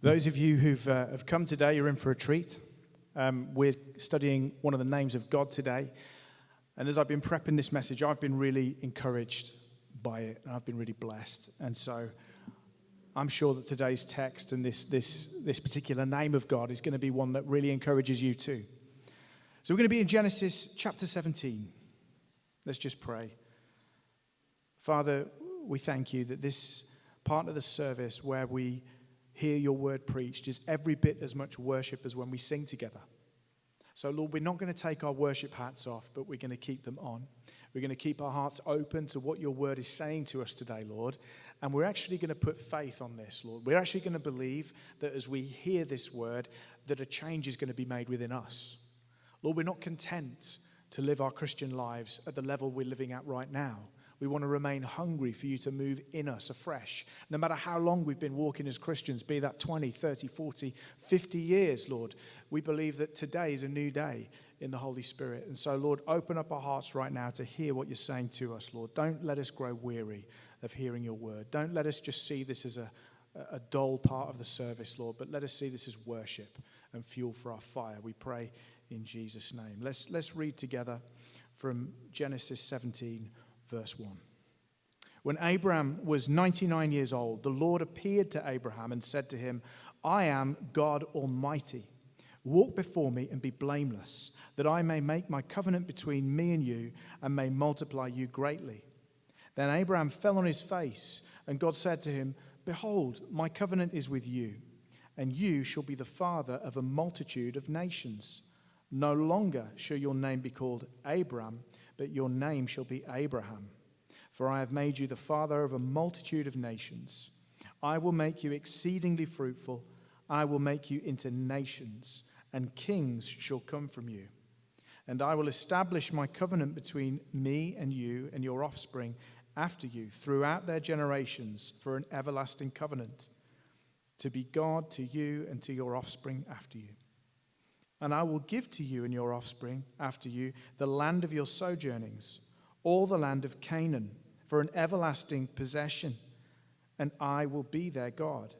Those of you who've uh, have come today, you're in for a treat. Um, we're studying one of the names of God today. And as I've been prepping this message, I've been really encouraged by it, and I've been really blessed. And so I'm sure that today's text and this, this, this particular name of God is going to be one that really encourages you too. So we're going to be in Genesis chapter 17. Let's just pray. Father, we thank you that this part of the service where we hear your word preached is every bit as much worship as when we sing together. So, Lord, we're not going to take our worship hats off, but we're going to keep them on. We're going to keep our hearts open to what your word is saying to us today, Lord. And we're actually going to put faith on this, Lord. We're actually going to believe that as we hear this word, that a change is going to be made within us. Lord, we're not content to live our Christian lives at the level we're living at right now. We want to remain hungry for you to move in us afresh. No matter how long we've been walking as Christians, be that 20, 30, 40, 50 years, Lord, we believe that today is a new day in the Holy Spirit. And so, Lord, open up our hearts right now to hear what you're saying to us, Lord. Don't let us grow weary of hearing your word. Don't let us just see this as a, a dull part of the service, Lord, but let us see this as worship and fuel for our fire. We pray in Jesus' name. Let's, let's read together from Genesis 17 verse 1. When Abraham was 99 years old, the Lord appeared to Abraham and said to him, I am God Almighty. Walk before me and be blameless, that I may make my covenant between me and you and may multiply you greatly. Then Abraham fell on his face, and God said to him, Behold, my covenant is with you, and you shall be the father of a multitude of nations. No longer shall your name be called Abram but your name shall be Abraham. For I have made you the father of a multitude of nations. I will make you exceedingly fruitful. I will make you into nations, and kings shall come from you. And I will establish my covenant between me and you and your offspring after you throughout their generations for an everlasting covenant, to be God to you and to your offspring after you. And I will give to you and your offspring after you the land of your sojournings, all the land of Canaan, for an everlasting possession, and I will be their God.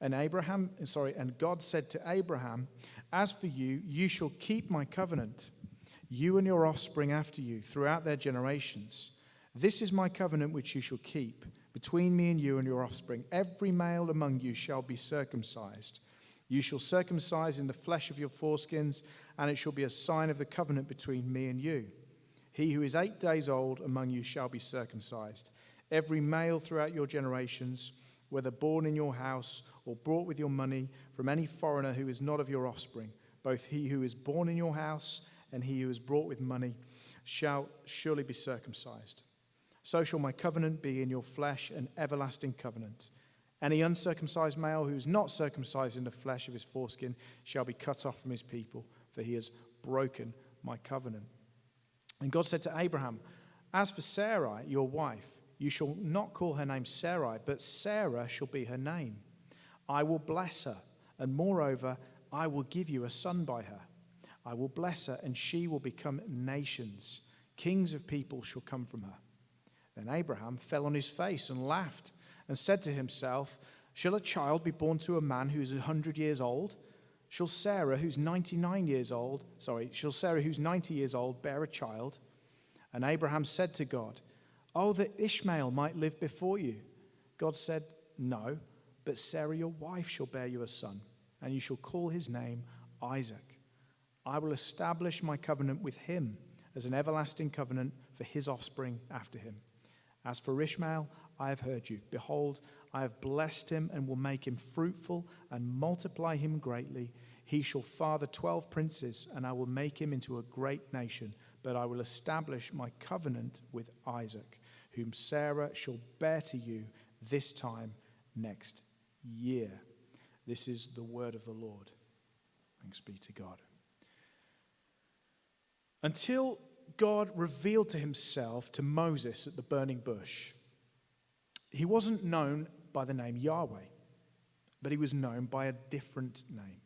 And Abraham, sorry, and God said to Abraham, As for you, you shall keep my covenant, you and your offspring after you, throughout their generations. This is my covenant which you shall keep between me and you and your offspring. Every male among you shall be circumcised you shall circumcise in the flesh of your foreskins, and it shall be a sign of the covenant between me and you. He who is eight days old among you shall be circumcised. Every male throughout your generations, whether born in your house or brought with your money from any foreigner who is not of your offspring, both he who is born in your house and he who is brought with money, shall surely be circumcised. So shall my covenant be in your flesh, an everlasting covenant. Any uncircumcised male who is not circumcised in the flesh of his foreskin shall be cut off from his people, for he has broken my covenant. And God said to Abraham, As for Sarai, your wife, you shall not call her name Sarai, but Sarah shall be her name. I will bless her, and moreover, I will give you a son by her. I will bless her, and she will become nations. Kings of people shall come from her. Then Abraham fell on his face and laughed and said to himself, Shall a child be born to a man who is a 100 years old? Shall Sarah, who's 99 years old, sorry, shall Sarah, who's 90 years old, bear a child? And Abraham said to God, Oh, that Ishmael might live before you. God said, No, but Sarah, your wife, shall bear you a son, and you shall call his name Isaac. I will establish my covenant with him as an everlasting covenant for his offspring after him. As for Ishmael, I have heard you. Behold, I have blessed him and will make him fruitful and multiply him greatly. He shall father twelve princes, and I will make him into a great nation. But I will establish my covenant with Isaac, whom Sarah shall bear to you this time next year. This is the word of the Lord. Thanks be to God. Until God revealed to himself to Moses at the burning bush, he wasn't known by the name Yahweh, but he was known by a different name,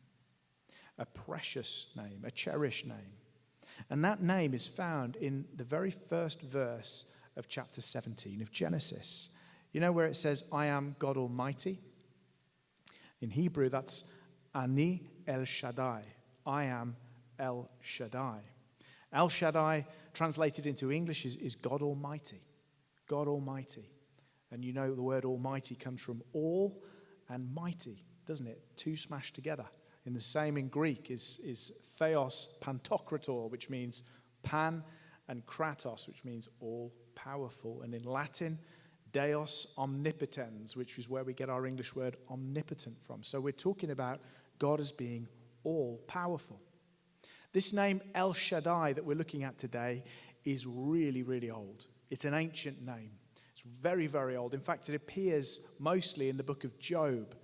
a precious name, a cherished name. And that name is found in the very first verse of chapter 17 of Genesis. You know where it says, I am God Almighty? In Hebrew, that's Ani El Shaddai. I am El Shaddai. El Shaddai, translated into English, is, is God Almighty. God Almighty. And you know the word Almighty comes from all and mighty, doesn't it? Two smashed together. In the same in Greek is, is theos pantokrator, which means pan, and kratos, which means all powerful. And in Latin, deus omnipotens, which is where we get our English word omnipotent from. So we're talking about God as being all powerful. This name El Shaddai that we're looking at today is really, really old. It's an ancient name. It's very, very old. In fact, it appears mostly in the book of Job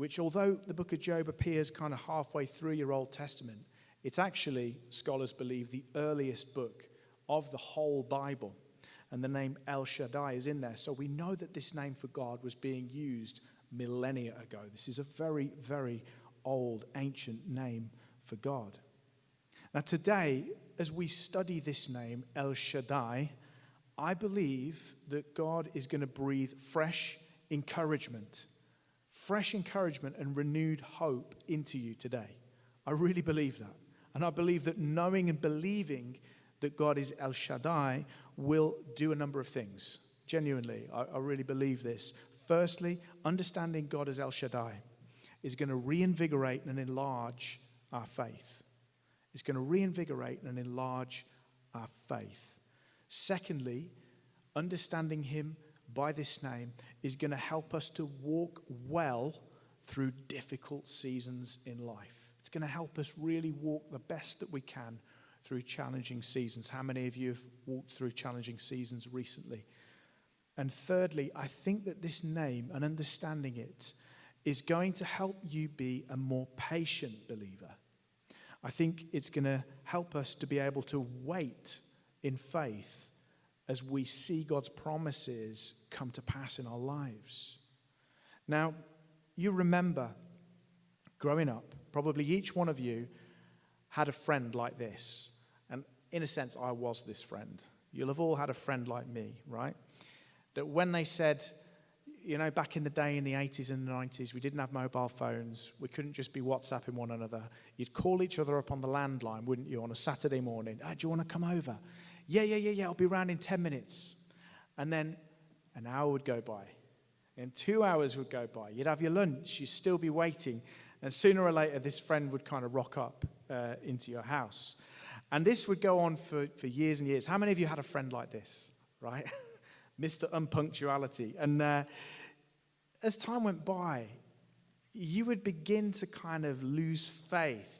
which, although the book of Job appears kind of halfway through your Old Testament, it's actually, scholars believe, the earliest book of the whole Bible. And the name El Shaddai is in there. So we know that this name for God was being used millennia ago. This is a very, very old, ancient name for God. Now, today, as we study this name, El Shaddai, I believe that God is going to breathe fresh encouragement fresh encouragement and renewed hope into you today. I really believe that. And I believe that knowing and believing that God is El Shaddai will do a number of things. Genuinely, I, I really believe this. Firstly, understanding God as El Shaddai is going to reinvigorate and enlarge our faith. It's going to reinvigorate and enlarge our faith. Secondly, understanding Him by this name is going to help us to walk well through difficult seasons in life. It's going to help us really walk the best that we can through challenging seasons. How many of you have walked through challenging seasons recently? And thirdly, I think that this name and understanding it is going to help you be a more patient believer. I think it's going to help us to be able to wait in faith as we see God's promises come to pass in our lives. Now, you remember growing up, probably each one of you had a friend like this. And in a sense, I was this friend. You'll have all had a friend like me, right? That when they said, you know, back in the day in the 80s and the 90s, we didn't have mobile phones. We couldn't just be WhatsApping one another. You'd call each other up on the landline, wouldn't you, on a Saturday morning? Oh, do you want to come over? Yeah, yeah, yeah, yeah, I'll be around in 10 minutes. And then an hour would go by, and two hours would go by. You'd have your lunch, you'd still be waiting. And sooner or later, this friend would kind of rock up uh, into your house. And this would go on for, for years and years. How many of you had a friend like this, right? Mr. Unpunctuality. And uh, as time went by, you would begin to kind of lose faith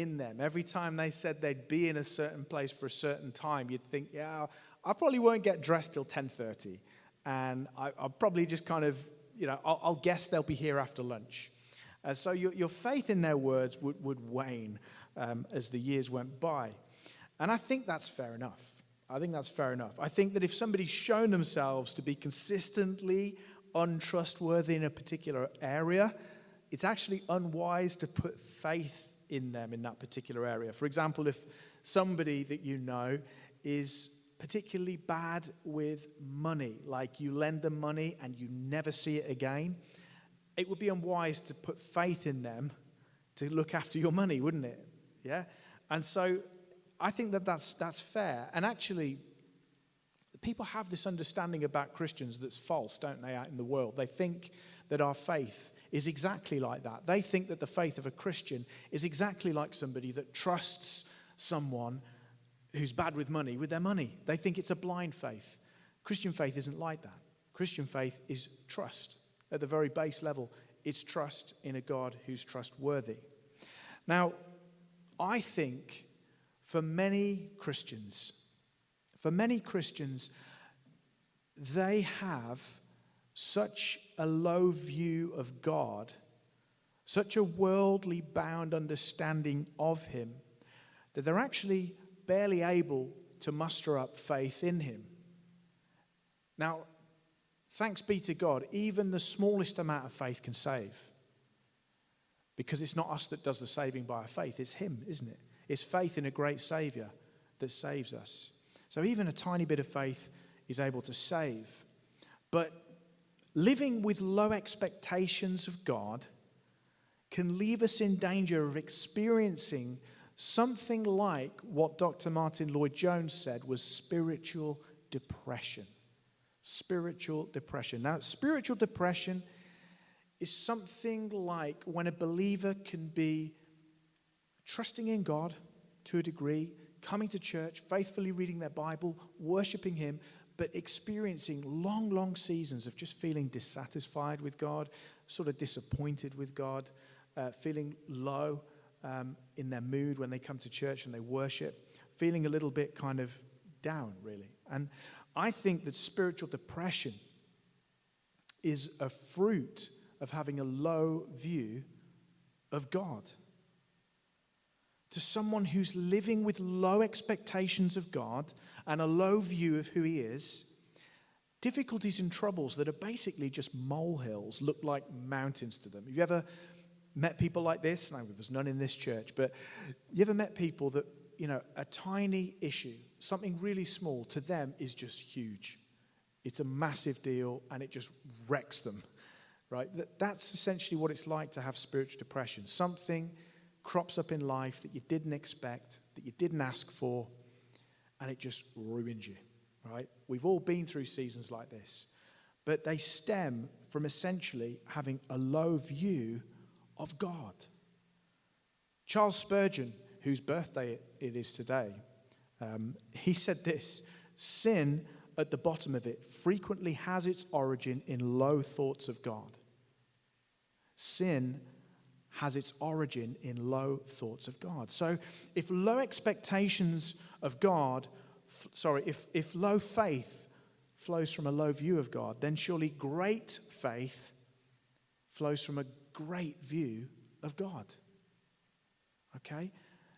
in them. Every time they said they'd be in a certain place for a certain time, you'd think, yeah, I probably won't get dressed till 10.30. And I, will probably just kind of, you know, I'll, I'll, guess they'll be here after lunch. Uh, so your, your faith in their words would, would wane um, as the years went by. And I think that's fair enough. I think that's fair enough. I think that if somebody's shown themselves to be consistently untrustworthy in a particular area, it's actually unwise to put faith in them in that particular area. For example, if somebody that you know is particularly bad with money, like you lend them money and you never see it again, it would be unwise to put faith in them to look after your money, wouldn't it? Yeah? And so I think that that's, that's fair. And actually, people have this understanding about Christians that's false, don't they, out in the world? They think that our faith is exactly like that. They think that the faith of a Christian is exactly like somebody that trusts someone who's bad with money with their money. They think it's a blind faith. Christian faith isn't like that. Christian faith is trust. At the very base level, it's trust in a God who's trustworthy. Now, I think for many Christians, for many Christians, they have such a low view of God, such a worldly bound understanding of Him, that they're actually barely able to muster up faith in Him. Now, thanks be to God, even the smallest amount of faith can save. Because it's not us that does the saving by our faith, it's Him, isn't it? It's faith in a great Savior that saves us. So even a tiny bit of faith is able to save. But living with low expectations of God can leave us in danger of experiencing something like what Dr. Martyn Lloyd-Jones said was spiritual depression. Spiritual depression. Now, spiritual depression is something like when a believer can be trusting in God to a degree, coming to church, faithfully reading their Bible, worshiping Him, but experiencing long, long seasons of just feeling dissatisfied with God, sort of disappointed with God, uh, feeling low um, in their mood when they come to church and they worship, feeling a little bit kind of down, really. And I think that spiritual depression is a fruit of having a low view of God. To someone who's living with low expectations of God and a low view of who He is, difficulties and troubles that are basically just molehills look like mountains to them. Have you ever met people like this? No, there's none in this church, but you ever met people that, you know, a tiny issue, something really small, to them is just huge. It's a massive deal and it just wrecks them right? That's essentially what it's like to have spiritual depression. Something crops up in life that you didn't expect, that you didn't ask for, and it just ruins you, right? We've all been through seasons like this, but they stem from essentially having a low view of God. Charles Spurgeon, whose birthday it is today, um, he said this sin at the bottom of it frequently has its origin in low thoughts of God. Sin has its origin in low thoughts of God. So if low expectations of God, f- sorry, if, if low faith flows from a low view of God, then surely great faith flows from a great view of God. Okay?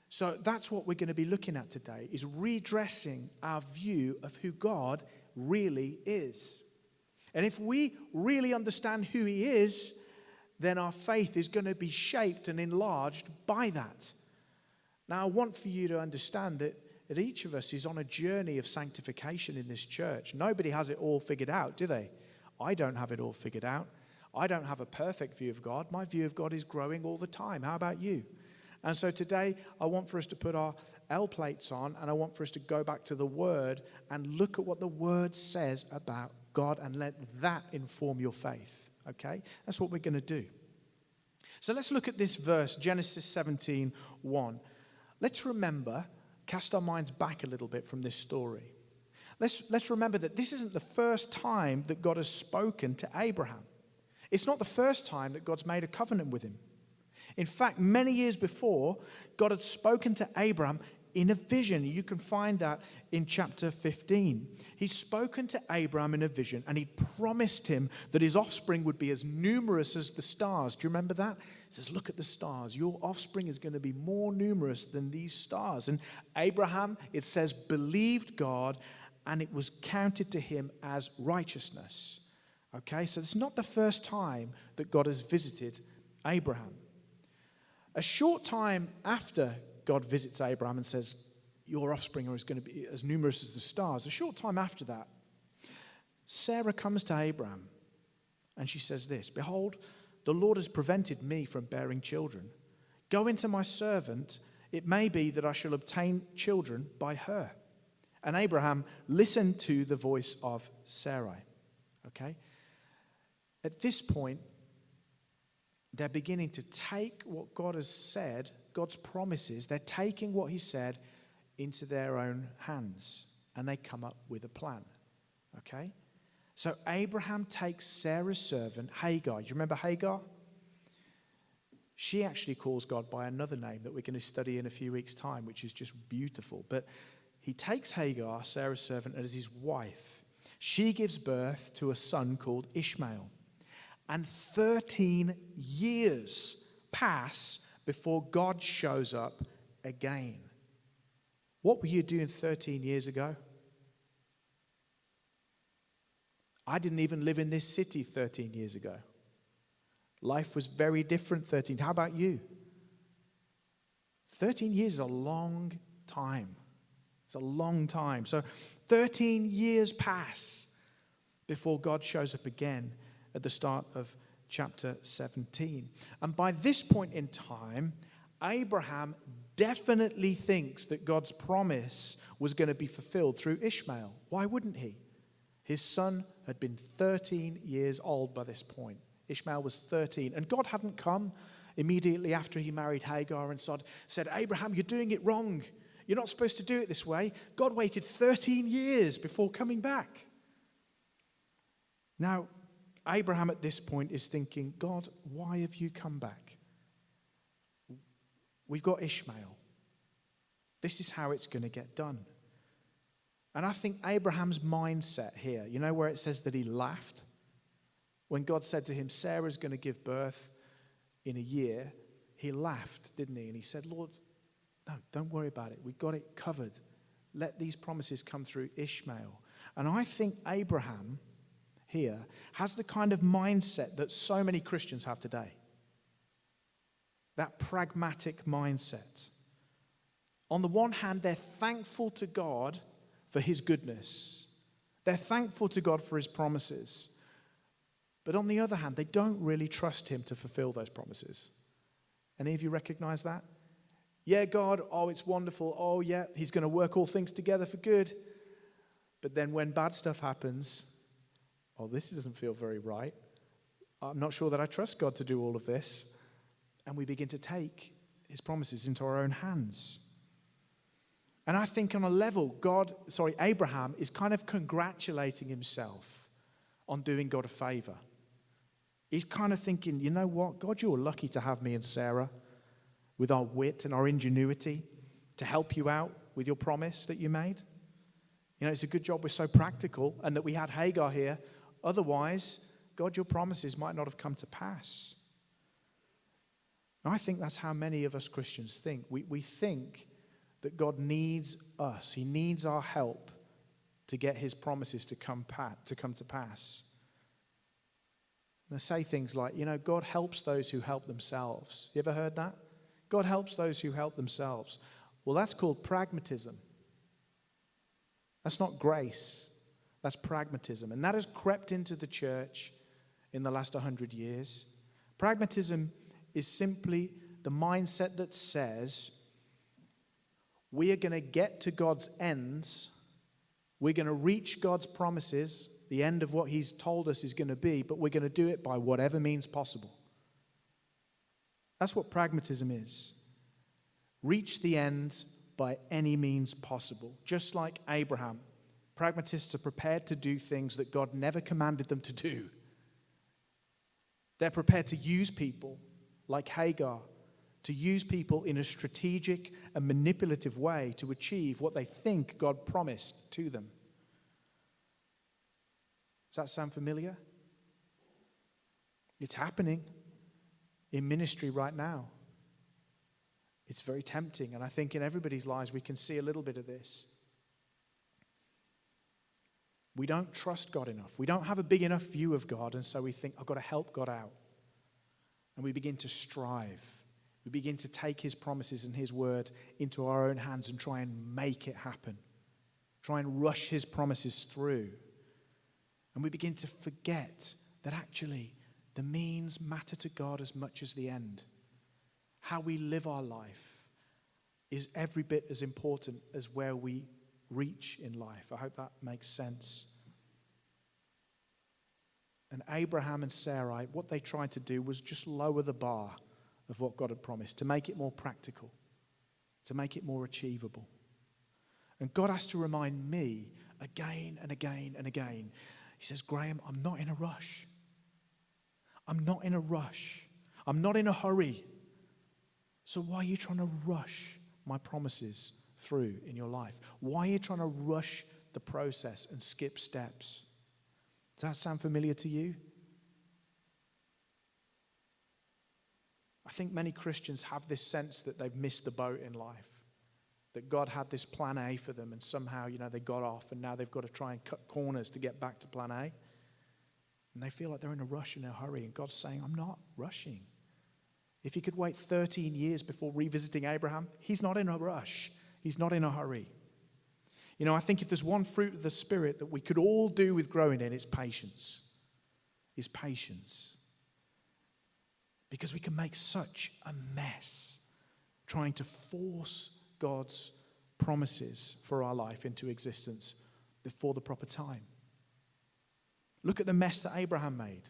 So that's what we're going to be looking at today is redressing our view of who God really is. And if we really understand who he is, then our faith is going to be shaped and enlarged by that. Now, I want for you to understand that, that each of us is on a journey of sanctification in this church. Nobody has it all figured out, do they? I don't have it all figured out. I don't have a perfect view of God. My view of God is growing all the time. How about you? And so today, I want for us to put our L plates on and I want for us to go back to the Word and look at what the Word says about God and let that inform your faith. Okay? That's what we're going to do. So let's look at this verse, Genesis 17 1. Let's remember, cast our minds back a little bit from this story. Let's, let's remember that this isn't the first time that God has spoken to Abraham. It's not the first time that God's made a covenant with him. In fact, many years before, God had spoken to Abraham in a vision. You can find that in chapter 15. He's spoken to Abraham in a vision and he promised him that his offspring would be as numerous as the stars. Do you remember that? He says, Look at the stars. Your offspring is going to be more numerous than these stars. And Abraham, it says, believed God and it was counted to him as righteousness. Okay, so it's not the first time that God has visited Abraham. A short time after God visits Abraham and says, Your offspring is going to be as numerous as the stars. A short time after that, Sarah comes to Abraham and she says this Behold, the Lord has prevented me from bearing children. Go into my servant. It may be that I shall obtain children by her. And Abraham listened to the voice of Sarai. Okay? At this point, they're beginning to take what God has said God's promises, they're taking what He said into their own hands and they come up with a plan. Okay? So Abraham takes Sarah's servant, Hagar. You remember Hagar? She actually calls God by another name that we're going to study in a few weeks' time, which is just beautiful. But he takes Hagar, Sarah's servant, as his wife. She gives birth to a son called Ishmael. And 13 years pass before God shows up again. What were you doing 13 years ago? I didn't even live in this city 13 years ago. Life was very different 13. How about you? 13 years is a long time. It's a long time. So 13 years pass before God shows up again at the start of chapter 17. And by this point in time, Abraham definitely thinks that God's promise was going to be fulfilled through Ishmael. Why wouldn't he? His son had been 13 years old by this point. Ishmael was 13, and God hadn't come immediately after he married Hagar and said, Abraham, you're doing it wrong. You're not supposed to do it this way. God waited 13 years before coming back. Now, Abraham at this point is thinking, God, why have you come back? We've got Ishmael. This is how it's going to get done. And I think Abraham's mindset here, you know where it says that he laughed? When God said to him, Sarah's going to give birth in a year, he laughed, didn't he? And he said, Lord, no, don't worry about it. We've got it covered. Let these promises come through Ishmael. And I think Abraham here has the kind of mindset that so many Christians have today that pragmatic mindset. On the one hand, they're thankful to God for his goodness, they're thankful to God for his promises. But on the other hand, they don't really trust him to fulfill those promises. Any of you recognize that? Yeah, God, oh, it's wonderful. Oh, yeah, he's going to work all things together for good. But then when bad stuff happens, oh, this doesn't feel very right. I'm not sure that I trust God to do all of this and we begin to take his promises into our own hands. And I think on a level, God, sorry, Abraham is kind of congratulating himself on doing God a favor. He's kind of thinking, you know what, God, you're lucky to have me and Sarah with our wit and our ingenuity to help you out with your promise that you made. You know, it's a good job we're so practical and that we had Hagar here. Otherwise, God, your promises might not have come to pass. And I think that's how many of us Christians think. We, we think that God needs us, He needs our help to get His promises to come, pat, to, come to pass. And I say things like, you know, God helps those who help themselves. You ever heard that? God helps those who help themselves. Well, that's called pragmatism. That's not grace, that's pragmatism. And that has crept into the church in the last 100 years. Pragmatism is simply the mindset that says we are going to get to God's ends, we're going to reach God's promises, the end of what He's told us is going to be, but we're going to do it by whatever means possible. That's what pragmatism is. Reach the end by any means possible. Just like Abraham, pragmatists are prepared to do things that God never commanded them to do. They're prepared to use people like Hagar, to use people in a strategic and manipulative way to achieve what they think God promised to them. Does that sound familiar? It's happening in ministry right now. It's very tempting, and I think in everybody's lives we can see a little bit of this. We don't trust God enough. We don't have a big enough view of God, and so we think, I've got to help God out and we begin to strive. We begin to take his promises and his word into our own hands and try and make it happen. Try and rush his promises through. And we begin to forget that actually the means matter to God as much as the end. How we live our life is every bit as important as where we reach in life. I hope that makes sense. And Abraham and Sarai, what they tried to do was just lower the bar of what God had promised, to make it more practical, to make it more achievable. And God has to remind me again and again and again. He says, Graham, I'm not in a rush. I'm not in a rush. I'm not in a hurry. So why are you trying to rush my promises through in your life? Why are you trying to rush the process and skip steps? Does that sound familiar to you? I think many Christians have this sense that they've missed the boat in life. That God had this plan A for them and somehow, you know, they got off and now they've got to try and cut corners to get back to plan A. And they feel like they're in a rush and a hurry. And God's saying, I'm not rushing. If he could wait 13 years before revisiting Abraham, he's not in a rush. He's not in a hurry. You know, I think if there's one fruit of the Spirit that we could all do with growing in, it's patience. It's patience. Because we can make such a mess trying to force God's promises for our life into existence before the proper time. Look at the mess that Abraham made.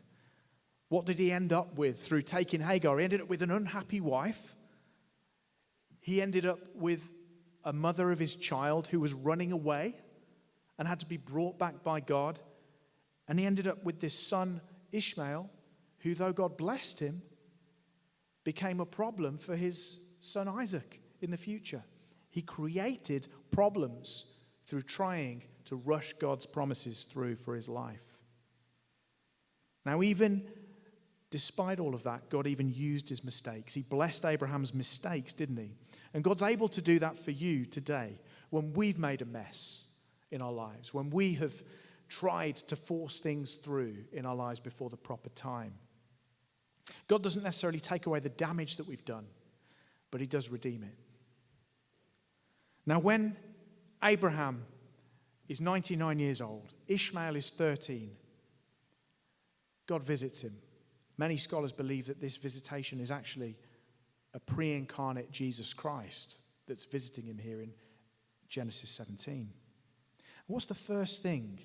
What did he end up with through taking Hagar? He ended up with an unhappy wife. He ended up with a mother of his child who was running away and had to be brought back by God. And he ended up with this son, Ishmael, who, though God blessed him, became a problem for his son Isaac in the future. He created problems through trying to rush God's promises through for his life. Now, even despite all of that, God even used his mistakes. He blessed Abraham's mistakes, didn't he? And God's able to do that for you today when we've made a mess in our lives, when we have tried to force things through in our lives before the proper time. God doesn't necessarily take away the damage that we've done, but he does redeem it. Now, when Abraham is 99 years old, Ishmael is 13, God visits him. Many scholars believe that this visitation is actually a pre incarnate Jesus Christ that's visiting him here in Genesis 17. What's the first thing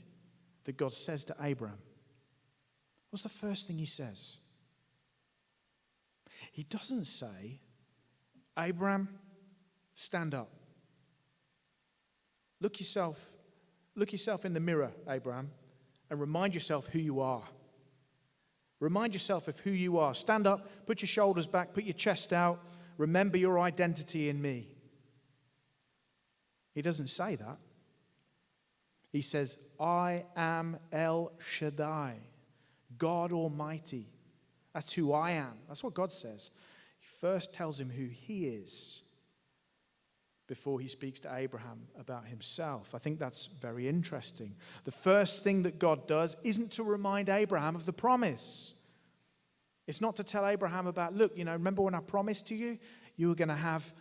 that God says to Abraham? What's the first thing he says? He doesn't say, Abraham, stand up. Look yourself, look yourself in the mirror, Abraham, and remind yourself who you are. Remind yourself of who you are. Stand up, put your shoulders back, put your chest out. Remember your identity in me. He doesn't say that. He says, I am El Shaddai, God Almighty. That's who I am. That's what God says. He first tells him who he is before he speaks to Abraham about himself. I think that's very interesting. The first thing that God does isn't to remind Abraham of the promise. It's not to tell Abraham about, look, you know, remember when I promised to you you were going to have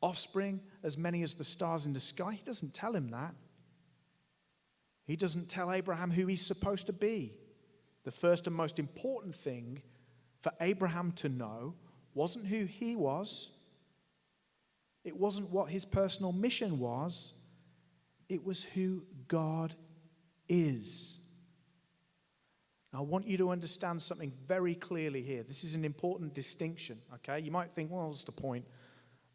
offspring as many as the stars in the sky? He doesn't tell him that. He doesn't tell Abraham who he's supposed to be. The first and most important thing for Abraham to know wasn't who he was, it wasn't what his personal mission was, it was who God is. I want you to understand something very clearly here. This is an important distinction, okay? You might think, well, what's the point?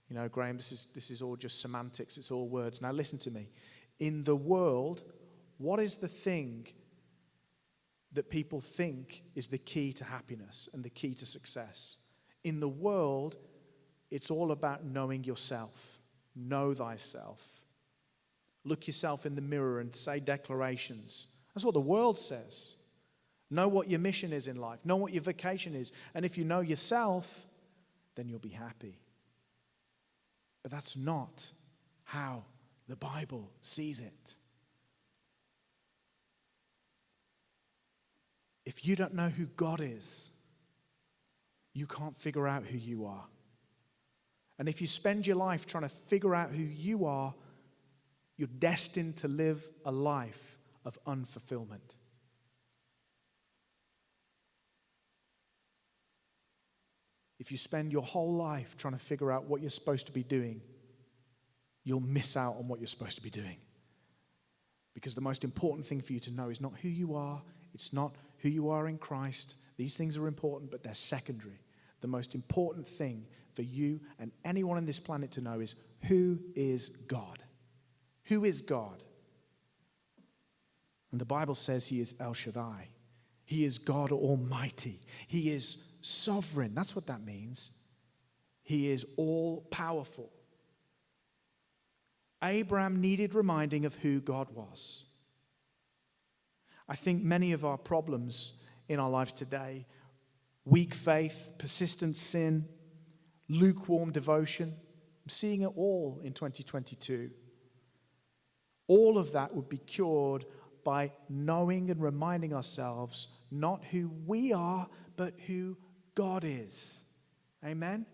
You know, Graham, this is, this is all just semantics, it's all words. Now, listen to me. In the world, what is the thing that people think is the key to happiness and the key to success? In the world, it's all about knowing yourself. Know thyself. Look yourself in the mirror and say declarations. That's what the world says. Know what your mission is in life. Know what your vocation is. And if you know yourself, then you'll be happy. But that's not how the Bible sees it. If you don't know who God is, you can't figure out who you are. And if you spend your life trying to figure out who you are, you're destined to live a life of unfulfillment. If you spend your whole life trying to figure out what you're supposed to be doing, you'll miss out on what you're supposed to be doing. Because the most important thing for you to know is not who you are, it's not who you are in Christ. These things are important, but they're secondary. The most important thing for you and anyone on this planet to know is who is God? Who is God? And the Bible says he is El Shaddai. He is God Almighty. He is sovereign. That's what that means. He is all powerful. Abraham needed reminding of who God was. I think many of our problems in our lives today weak faith, persistent sin, lukewarm devotion I'm seeing it all in 2022. All of that would be cured by knowing and reminding ourselves not who we are, but who God is. Amen?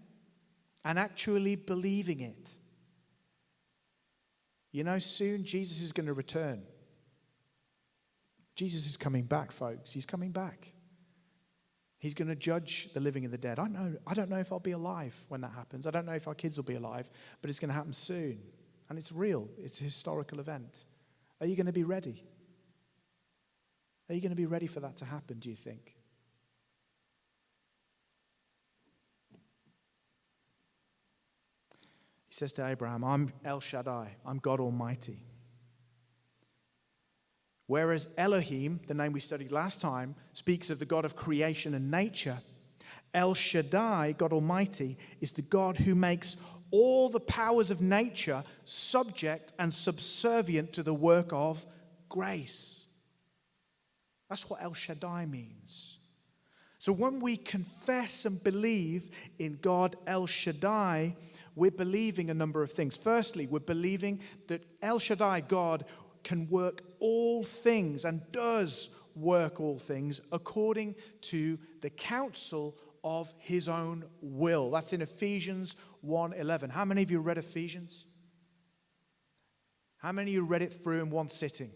And actually believing it. You know, soon Jesus is going to return. Jesus is coming back, folks. He's coming back. He's going to judge the living and the dead. I, know, I don't know if I'll be alive when that happens. I don't know if our kids will be alive, but it's going to happen soon. And it's real, it's a historical event. Are you going to be ready? Are you going to be ready for that to happen, do you think? He says to Abraham, I'm El Shaddai, I'm God Almighty. Whereas Elohim, the name we studied last time, speaks of the God of creation and nature, El Shaddai, God Almighty, is the God who makes all the powers of nature subject and subservient to the work of grace. That's what El Shaddai means. So when we confess and believe in God El Shaddai, we're believing a number of things. Firstly, we're believing that El Shaddai, God, can work all things and does work all things according to the counsel of his own will. That's in Ephesians 1:11. How many of you read Ephesians? How many of you read it through in one sitting?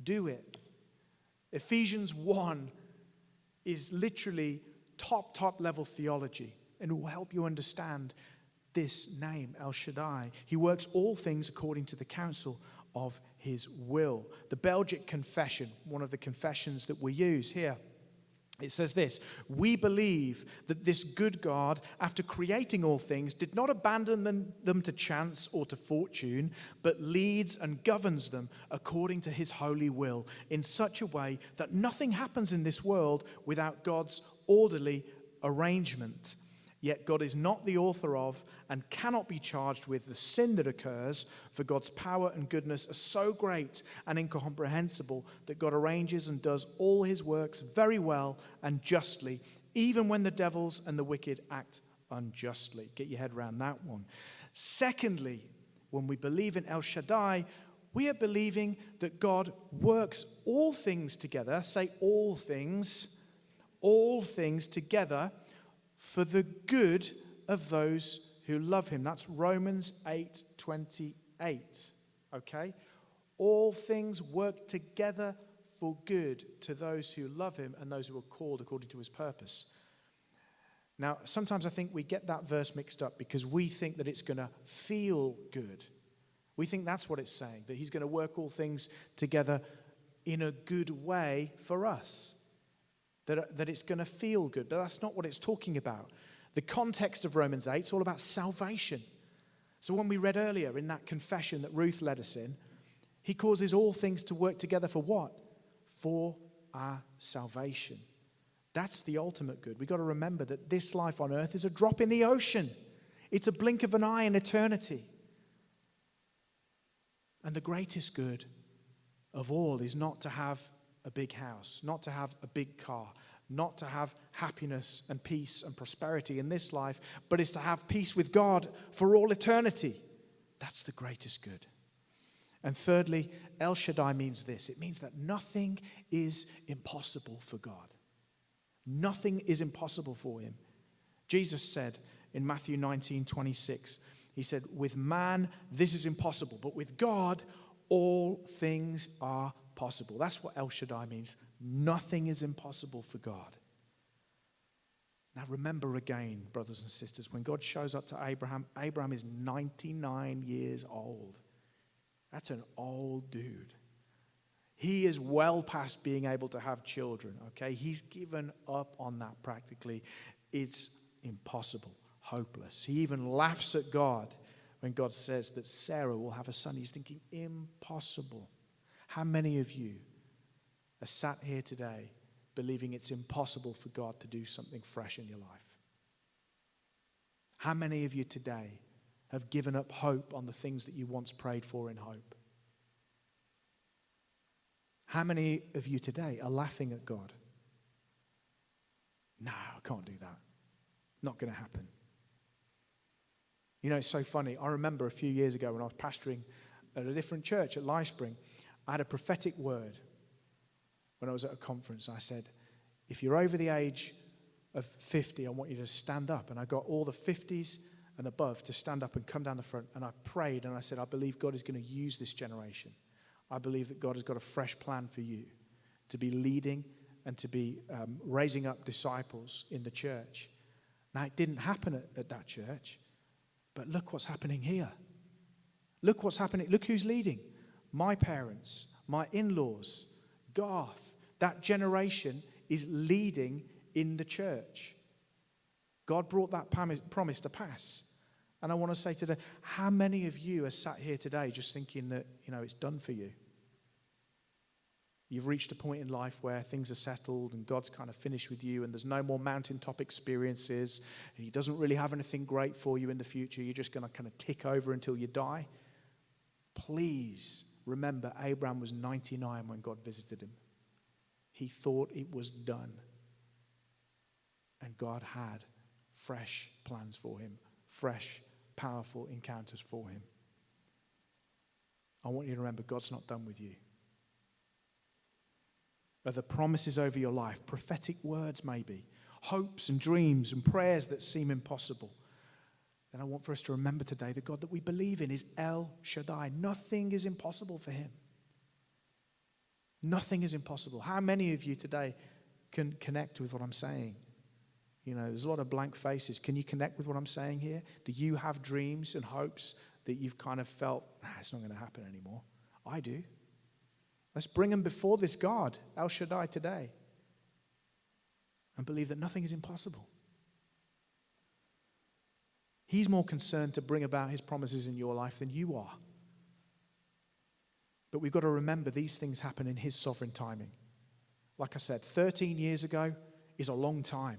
Do it. Ephesians 1 is literally top, top level theology, and it will help you understand this name, El Shaddai. He works all things according to the counsel of his will. The Belgic Confession, one of the confessions that we use here, it says this We believe that this good God, after creating all things, did not abandon them, them, to chance or to fortune, but leads and governs them according to his holy will in such a way that nothing happens in this world without God's orderly arrangement. Yet God is not the author of and cannot be charged with the sin that occurs, for God's power and goodness are so great and incomprehensible that God arranges and does all his works very well and justly, even when the devils and the wicked act unjustly. Get your head around that one. Secondly, when we believe in El Shaddai, we are believing that God works all things together, say all things, all things together for the good of those who love him. That's Romans 8 28. Okay? All things work together for good to those who love him and those who are called according to his purpose. Now, sometimes I think we get that verse mixed up because we think that it's going to feel good. We think that's what it's saying, that he's going to work all things together in a good way for us that, that it's going to feel good. But that's not what it's talking about. The context of Romans 8 is all about salvation. So when we read earlier in that confession that Ruth led us in, he causes all things to work together for what? For our salvation. That's the ultimate good. We've got to remember that this life on earth is a drop in the ocean, it's a blink of an eye in eternity. And the greatest good of all is not to have a big house, not to have a big car, not to have happiness and peace and prosperity in this life, but is to have peace with God for all eternity. That's the greatest good. And thirdly, El Shaddai means this it means that nothing is impossible for God. Nothing is impossible for him. Jesus said in Matthew 19 26, He said, With man, this is impossible, but with God, all things are possible. That's what El Shaddai means. Nothing is impossible for God. Now, remember again, brothers and sisters, when God shows up to Abraham, Abraham is 99 years old. That's an old dude. He is well past being able to have children, okay? He's given up on that practically. It's impossible, hopeless. He even laughs at God when God says that Sarah will have a son. He's thinking, impossible. How many of you are sat here today believing it's impossible for God to do something fresh in your life? How many of you today have given up hope on the things that you once prayed for in hope? How many of you today are laughing at God? No, I can't do that. Not going to happen. You know, it's so funny. I remember a few years ago when I was pastoring at a different church at Lyspring, I had a prophetic word when I was at a conference. I said, If you're over the age of 50, I want you to stand up. And I got all the 50s and above to stand up and come down the front. And I prayed and I said, I believe God is going to use this generation. I believe that God has got a fresh plan for you to be leading and to be um, raising up disciples in the church. Now, it didn't happen at, at that church, but look what's happening here. Look what's happening. Look who's leading. My parents, my in laws, Garth. That generation is leading in the church. God brought that promise to pass. And I want to say today, how many of you are sat here today just thinking that, you know, it's done for you? You've reached a point in life where things are settled and God's kind of finished with you and there's no more mountaintop experiences and He doesn't really have anything great for you in the future. You're just going to kind of tick over until you die. Please remember, Abraham was 99 when God visited him. He thought it was done. And God had fresh plans for him, fresh, powerful encounters for him. I want you to remember God's not done with you. Are the promises over your life, prophetic words maybe, hopes and dreams and prayers that seem impossible? Then I want for us to remember today the God that we believe in is El Shaddai. Nothing is impossible for him. Nothing is impossible. How many of you today can connect with what I'm saying? You know, there's a lot of blank faces. Can you connect with what I'm saying here? Do you have dreams and hopes that you've kind of felt, nah, it's not going to happen anymore? I do. Let's bring them before this God, El Shaddai, today, and believe that nothing is impossible. He's more concerned to bring about his promises in your life than you are. But we've got to remember these things happen in his sovereign timing. Like I said, 13 years ago is a long time.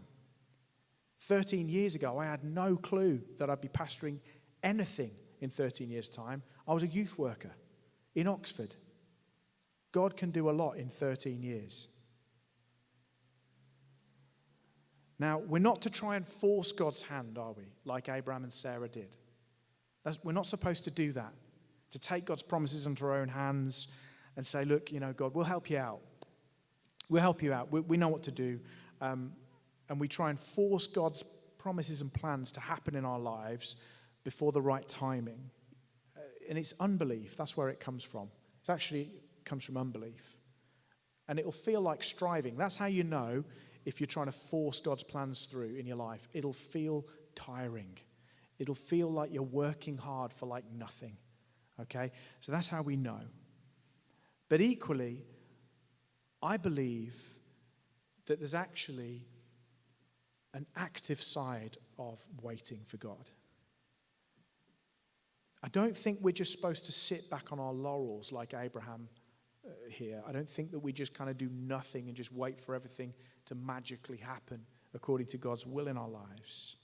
13 years ago, I had no clue that I'd be pastoring anything in 13 years' time. I was a youth worker in Oxford. God can do a lot in 13 years. Now, we're not to try and force God's hand, are we? Like Abraham and Sarah did. That's, we're not supposed to do that, to take God's promises into our own hands and say, look, you know, God, we'll help you out. We'll help you out. We, we know what to do. Um, and we try and force God's promises and plans to happen in our lives before the right timing. Uh, and it's unbelief. That's where it comes from. It's actually comes from unbelief. And it'll feel like striving. That's how you know if you're trying to force God's plans through in your life. It'll feel tiring. It'll feel like you're working hard for like nothing. Okay? So that's how we know. But equally, I believe that there's actually an active side of waiting for God. I don't think we're just supposed to sit back on our laurels like Abraham Uh, here. I don't think that we just kind of do nothing and just wait for everything to magically happen according to God's will in our lives.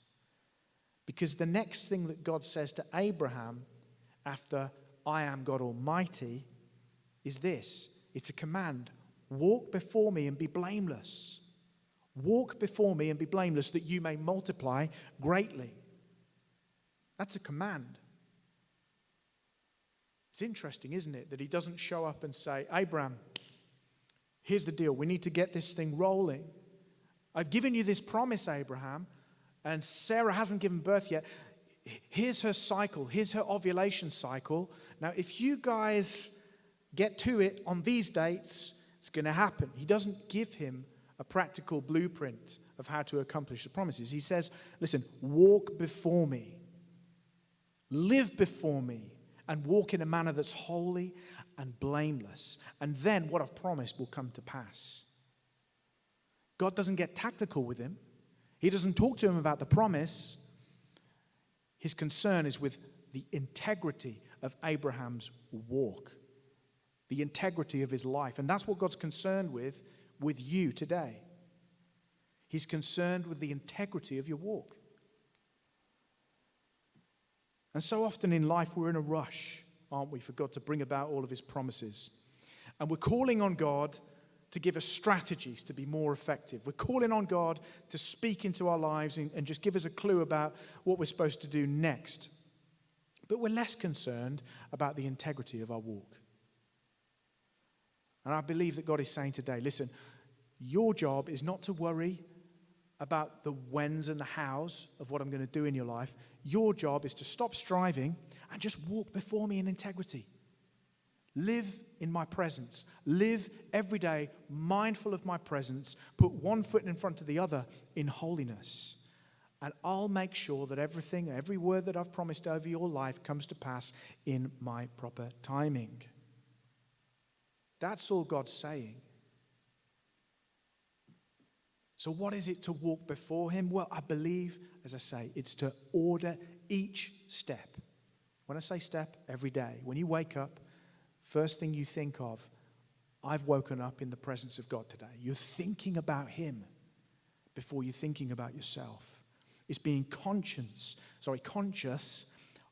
Because the next thing that God says to Abraham after I am God Almighty is this it's a command walk before me and be blameless. Walk before me and be blameless that you may multiply greatly. That's a command. It's interesting, isn't it, that he doesn't show up and say, Abraham, here's the deal. We need to get this thing rolling. I've given you this promise, Abraham, and Sarah hasn't given birth yet. Here's her cycle, here's her ovulation cycle. Now, if you guys get to it on these dates, it's going to happen. He doesn't give him a practical blueprint of how to accomplish the promises. He says, Listen, walk before me, live before me, and walk in a manner that's holy and blameless. And then what I've promised will come to pass. God doesn't get tactical with him, He doesn't talk to him about the promise. His concern is with the integrity of Abraham's walk, the integrity of his life. And that's what God's concerned with with you today. He's concerned with the integrity of your walk. And so often in life, we're in a rush, aren't we, for God to bring about all of His promises. And we're calling on God to give us strategies to be more effective. We're calling on God to speak into our lives and, and just give us a clue about what we're supposed to do next. But we're less concerned about the integrity of our walk. And I believe that God is saying today listen, your job is not to worry about the whens and the hows of what I'm going to do in your life. Your job is to stop striving and just walk before me in integrity. Live in my presence. Live every day mindful of my presence. Put one foot in front of the other in holiness. And I'll make sure that everything, every word that I've promised over your life comes to pass in my proper timing. That's all God's saying. So, what is it to walk before Him? Well, I believe, as I say, it's to order each step. When I say step, every day. When you wake up, first thing you think of, I've woken up in the presence of God today. You're thinking about Him before you're thinking about yourself. It's being conscious, sorry, conscious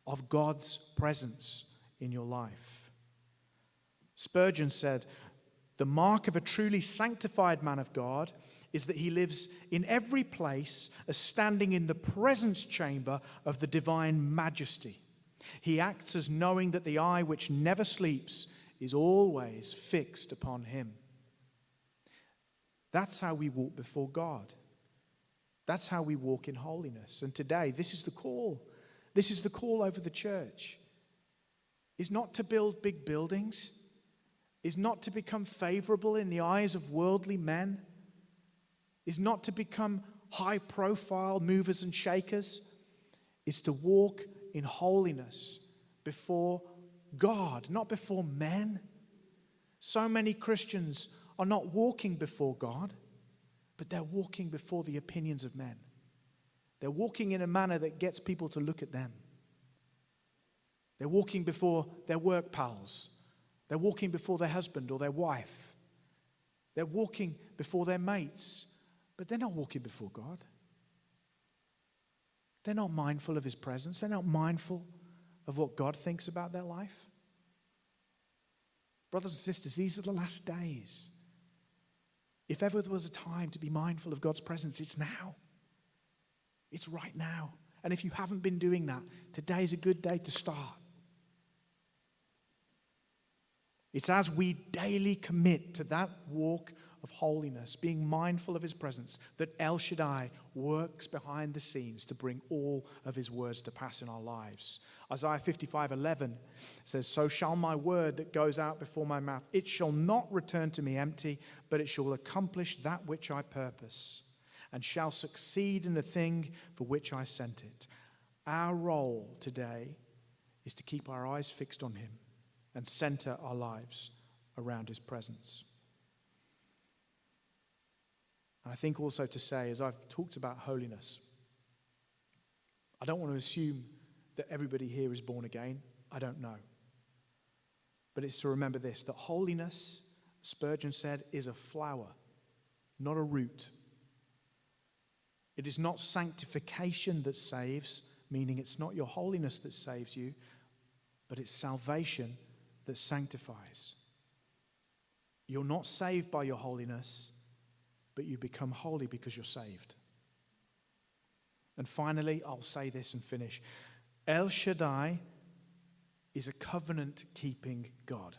of God's presence in your life. Spurgeon said, The mark of a truly sanctified man of God is that he lives in every place as standing in the presence chamber of the divine majesty. He acts as knowing that the eye which never sleeps is always fixed upon him. That's how we walk before God. That's how we walk in holiness. And today, this is the call. This is the call over the church. Is not to build big buildings, is not to become favorable in the eyes of worldly men, is not to become high profile movers and shakers, is to walk in holiness before God, not before men. So many Christians are not walking before God, but they're walking before the opinions of men. They're walking in a manner that gets people to look at them. They're walking before their work pals. They're walking before their husband or their wife. They're walking before their mates, but they're not walking before God. They're not mindful of his presence. They're not mindful of what God thinks about their life. Brothers and sisters, these are the last days. If ever there was a time to be mindful of God's presence, it's now. It's right now. And if you haven't been doing that, today's a good day to start. It's as we daily commit to that walk of holiness, being mindful of his presence, that El Shaddai works behind the scenes to bring all of his words to pass in our lives. Isaiah 55 11 says, So shall my word that goes out before my mouth, it shall not return to me empty, but it shall accomplish that which I purpose, and shall succeed in the thing for which I sent it. Our role today is to keep our eyes fixed on him and center our lives around his presence. And I think also to say, as I've talked about holiness, I don't want to assume that everybody here is born again. I don't know. But it's to remember this that holiness, Spurgeon said, is a flower, not a root. It is not sanctification that saves, meaning it's not your holiness that saves you, but it's salvation that sanctifies. You're not saved by your holiness, but you become holy because you're saved. And finally, I'll say this and finish El Shaddai is a covenant keeping God.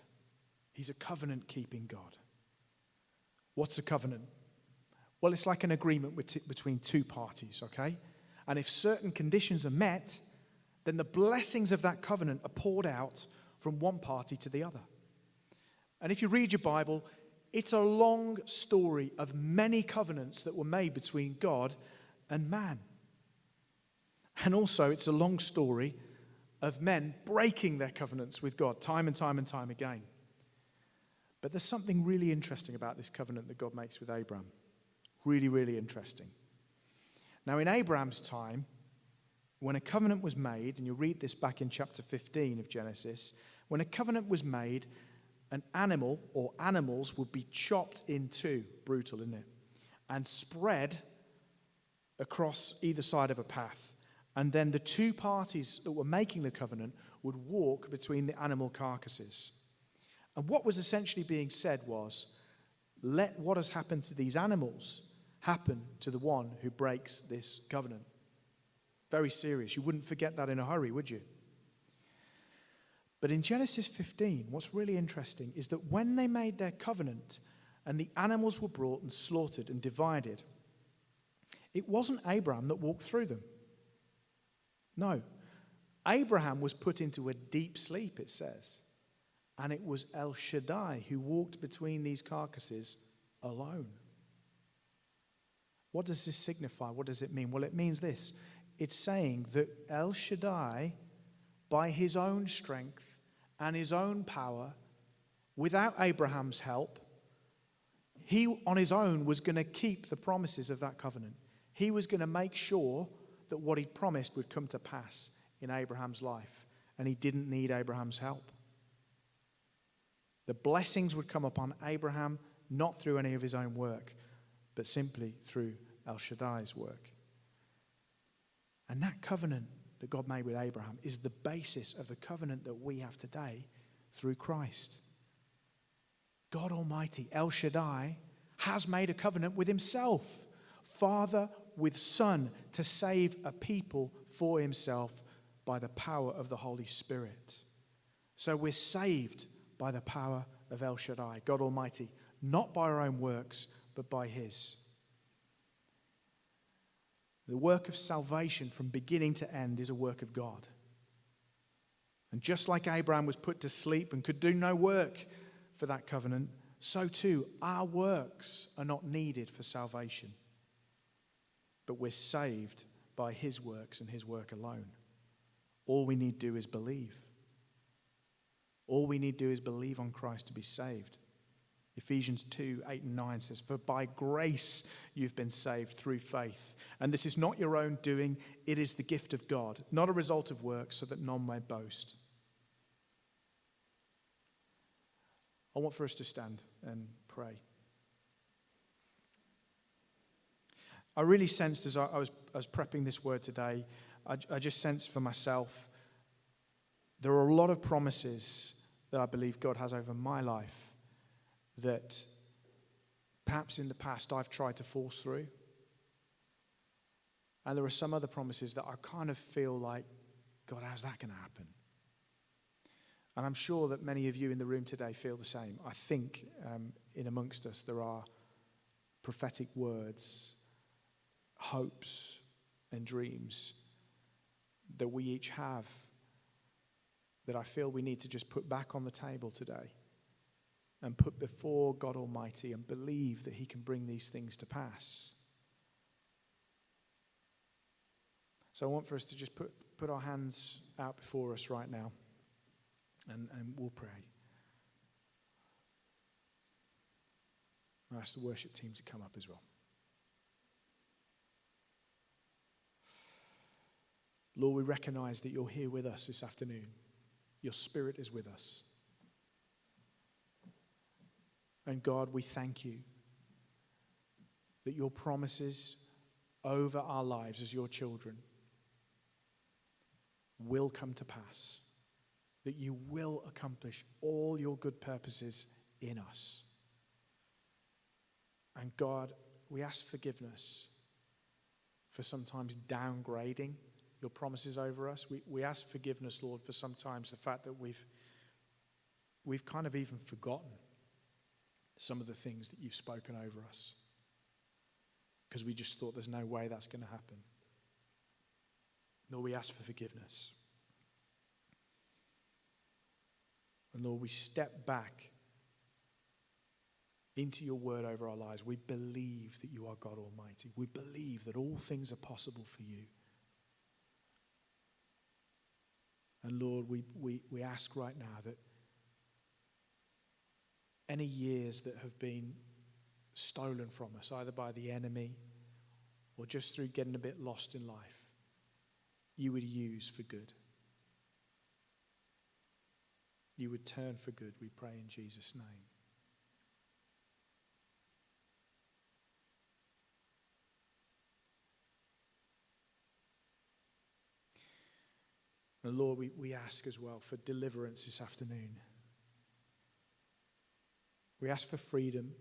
He's a covenant keeping God. What's a covenant? Well, it's like an agreement between two parties, okay? And if certain conditions are met, then the blessings of that covenant are poured out from one party to the other. And if you read your Bible, it's a long story of many covenants that were made between God and man. And also, it's a long story of men breaking their covenants with God time and time and time again. But there's something really interesting about this covenant that God makes with Abraham. Really, really interesting. Now, in Abraham's time, when a covenant was made, and you read this back in chapter 15 of Genesis, when a covenant was made, an animal or animals would be chopped in two, brutal, isn't it? And spread across either side of a path. And then the two parties that were making the covenant would walk between the animal carcasses. And what was essentially being said was let what has happened to these animals happen to the one who breaks this covenant. Very serious. You wouldn't forget that in a hurry, would you? But in Genesis 15, what's really interesting is that when they made their covenant and the animals were brought and slaughtered and divided, it wasn't Abraham that walked through them. No. Abraham was put into a deep sleep, it says. And it was El Shaddai who walked between these carcasses alone. What does this signify? What does it mean? Well, it means this it's saying that El Shaddai, by his own strength and his own power, without Abraham's help, he on his own was going to keep the promises of that covenant. He was going to make sure that what he'd promised would come to pass in Abraham's life, and he didn't need Abraham's help. The blessings would come upon Abraham not through any of his own work, but simply through El Shaddai's work. And that covenant that God made with Abraham is the basis of the covenant that we have today through Christ. God Almighty, El Shaddai, has made a covenant with himself, Father with Son, to save a people for himself by the power of the Holy Spirit. So we're saved by the power of El Shaddai, God Almighty, not by our own works, but by his. The work of salvation from beginning to end is a work of God. And just like Abraham was put to sleep and could do no work for that covenant, so too our works are not needed for salvation. But we're saved by his works and his work alone. All we need do is believe. All we need do is believe on Christ to be saved. Ephesians 2 8 and 9 says, For by grace you've been saved through faith. And this is not your own doing, it is the gift of God, not a result of works, so that none may boast. I want for us to stand and pray. I really sensed as I, was, I was prepping this word today, I, I just sensed for myself there are a lot of promises that I believe God has over my life that perhaps in the past I've tried to force through. And there are some other promises that I kind of feel like, God, how's that going to happen? And I'm sure that many of you in the room today feel the same. I think um, in amongst us there are prophetic words, hopes, and dreams that we each have that I feel we need to just put back on the table today and put before God Almighty and believe that He can bring these things to pass. So I want for us to just put, put our hands out before us right now and, and we'll pray. I ask the worship team to come up as well. Lord, we recognize that you're here with us this afternoon. Your spirit is with us. And God, we thank you that your promises over our lives as your children will come to pass, that you will accomplish all your good purposes in us. And God, we ask forgiveness for sometimes downgrading your promises over us. We, we ask forgiveness, Lord, for sometimes the fact that we've, we've kind of even forgotten some of the things that you've spoken over us because we just thought there's no way that's going to happen. Lord, we ask for forgiveness. And Lord, we step back into your word over our lives. We believe that you are God Almighty. We believe that all things are possible for you. And Lord, we, we, we ask right now that any years that have been stolen from us, either by the enemy or just through getting a bit lost in life, you would use for good. You would turn for good, we pray in Jesus' name. And Lord, we, we ask as well for deliverance this afternoon. We ask for freedom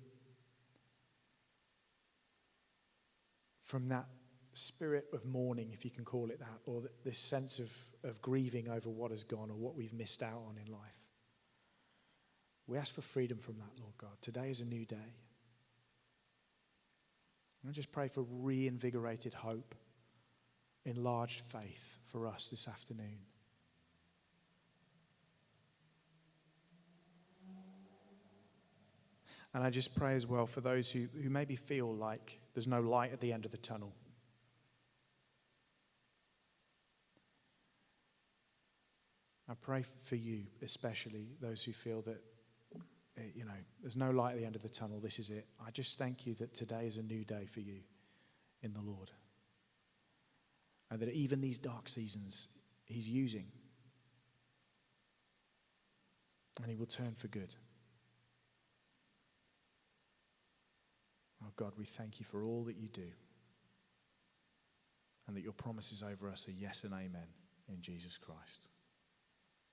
from that spirit of mourning, if you can call it that, or this sense of, of grieving over what has gone or what we've missed out on in life. We ask for freedom from that, Lord God. Today is a new day. And I just pray for reinvigorated hope, enlarged faith for us this afternoon. And I just pray as well for those who, who maybe feel like there's no light at the end of the tunnel. I pray for you, especially those who feel that, eh, you know, there's no light at the end of the tunnel. This is it. I just thank you that today is a new day for you in the Lord. And that even these dark seasons, He's using. And He will turn for good. Oh God, we thank you for all that you do. And that your promises over us are yes and amen in Jesus Christ.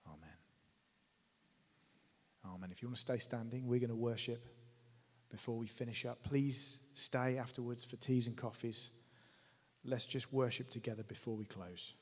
Amen. Amen. If you want to stay standing, we're going to worship before we finish up. Please stay afterwards for teas and coffees. Let's just worship together before we close.